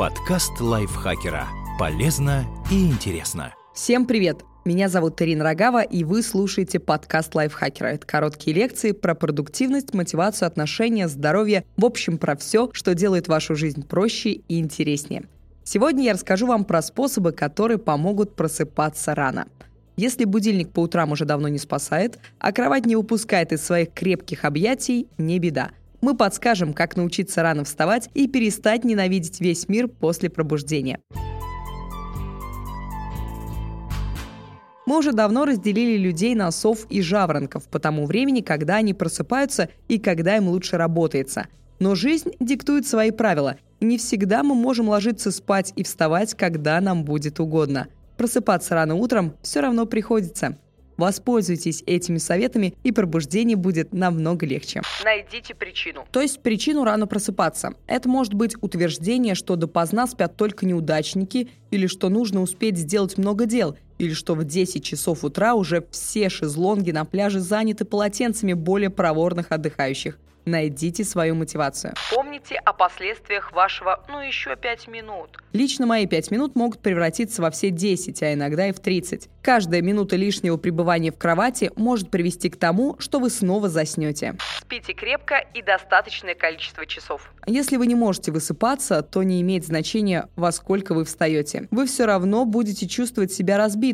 Подкаст лайфхакера. Полезно и интересно. Всем привет! Меня зовут Ирина Рогава, и вы слушаете подкаст лайфхакера. Это короткие лекции про продуктивность, мотивацию, отношения, здоровье, в общем, про все, что делает вашу жизнь проще и интереснее. Сегодня я расскажу вам про способы, которые помогут просыпаться рано. Если будильник по утрам уже давно не спасает, а кровать не выпускает из своих крепких объятий, не беда – мы подскажем, как научиться рано вставать и перестать ненавидеть весь мир после пробуждения. Мы уже давно разделили людей на сов и жаворонков по тому времени, когда они просыпаются и когда им лучше работается. Но жизнь диктует свои правила, и не всегда мы можем ложиться спать и вставать, когда нам будет угодно. Просыпаться рано утром все равно приходится – Воспользуйтесь этими советами, и пробуждение будет намного легче. Найдите причину. То есть причину рано просыпаться. Это может быть утверждение, что допоздна спят только неудачники, или что нужно успеть сделать много дел, или что в 10 часов утра уже все шезлонги на пляже заняты полотенцами более проворных отдыхающих. Найдите свою мотивацию. Помните о последствиях вашего «ну еще пять минут». Лично мои пять минут могут превратиться во все 10, а иногда и в 30. Каждая минута лишнего пребывания в кровати может привести к тому, что вы снова заснете. Спите крепко и достаточное количество часов. Если вы не можете высыпаться, то не имеет значения, во сколько вы встаете. Вы все равно будете чувствовать себя разбитым.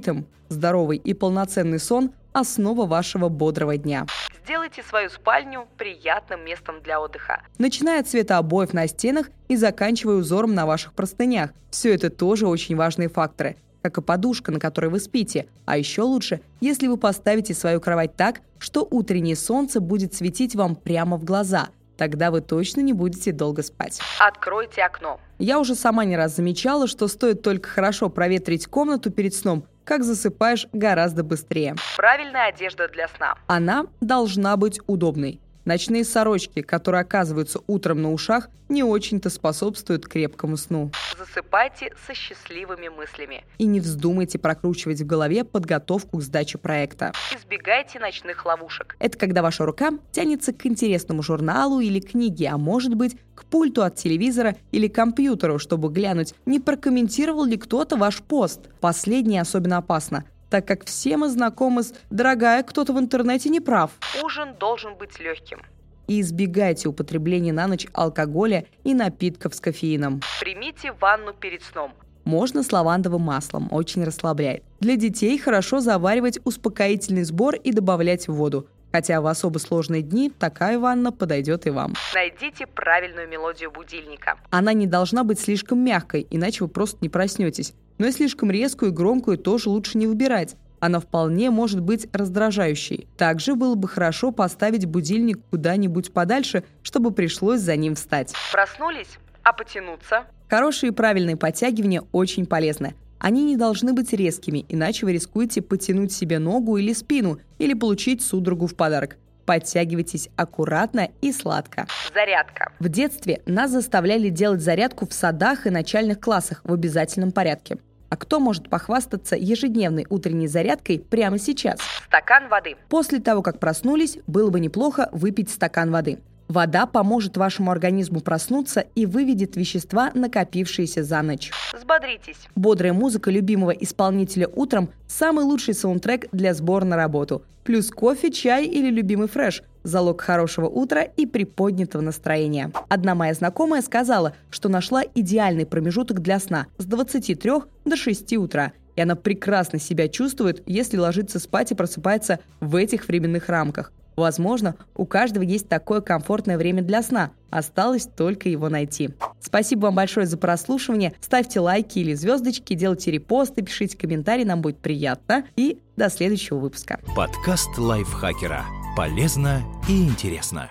Здоровый и полноценный сон – основа вашего бодрого дня. Сделайте свою спальню приятным местом для отдыха. Начиная от цвета обоев на стенах и заканчивая узором на ваших простынях. Все это тоже очень важные факторы как и подушка, на которой вы спите. А еще лучше, если вы поставите свою кровать так, что утреннее солнце будет светить вам прямо в глаза. Тогда вы точно не будете долго спать. Откройте окно. Я уже сама не раз замечала, что стоит только хорошо проветрить комнату перед сном, как засыпаешь гораздо быстрее. Правильная одежда для сна. Она должна быть удобной. Ночные сорочки, которые оказываются утром на ушах, не очень-то способствуют крепкому сну. Засыпайте со счастливыми мыслями. И не вздумайте прокручивать в голове подготовку к сдаче проекта. Избегайте ночных ловушек. Это когда ваша рука тянется к интересному журналу или книге, а может быть к пульту от телевизора или компьютеру, чтобы глянуть, не прокомментировал ли кто-то ваш пост. Последнее особенно опасно – так как все мы знакомы с «дорогая, кто-то в интернете не прав». Ужин должен быть легким. И избегайте употребления на ночь алкоголя и напитков с кофеином. Примите ванну перед сном. Можно с лавандовым маслом, очень расслабляет. Для детей хорошо заваривать успокоительный сбор и добавлять в воду. Хотя в особо сложные дни такая ванна подойдет и вам. Найдите правильную мелодию будильника. Она не должна быть слишком мягкой, иначе вы просто не проснетесь. Но и слишком резкую и громкую тоже лучше не выбирать. Она вполне может быть раздражающей. Также было бы хорошо поставить будильник куда-нибудь подальше, чтобы пришлось за ним встать. Проснулись? А потянуться? Хорошие и правильные подтягивания очень полезны. Они не должны быть резкими, иначе вы рискуете потянуть себе ногу или спину, или получить судорогу в подарок. Подтягивайтесь аккуратно и сладко. Зарядка. В детстве нас заставляли делать зарядку в садах и начальных классах в обязательном порядке. А кто может похвастаться ежедневной утренней зарядкой прямо сейчас? Стакан воды. После того, как проснулись, было бы неплохо выпить стакан воды. Вода поможет вашему организму проснуться и выведет вещества, накопившиеся за ночь. Взбодритесь. Бодрая музыка любимого исполнителя утром – самый лучший саундтрек для сбора на работу. Плюс кофе, чай или любимый фреш – залог хорошего утра и приподнятого настроения. Одна моя знакомая сказала, что нашла идеальный промежуток для сна с 23 до 6 утра – и она прекрасно себя чувствует, если ложится спать и просыпается в этих временных рамках. Возможно, у каждого есть такое комфортное время для сна. Осталось только его найти. Спасибо вам большое за прослушивание. Ставьте лайки или звездочки, делайте репосты, пишите комментарии, нам будет приятно. И до следующего выпуска. Подкаст лайфхакера. Полезно и интересно.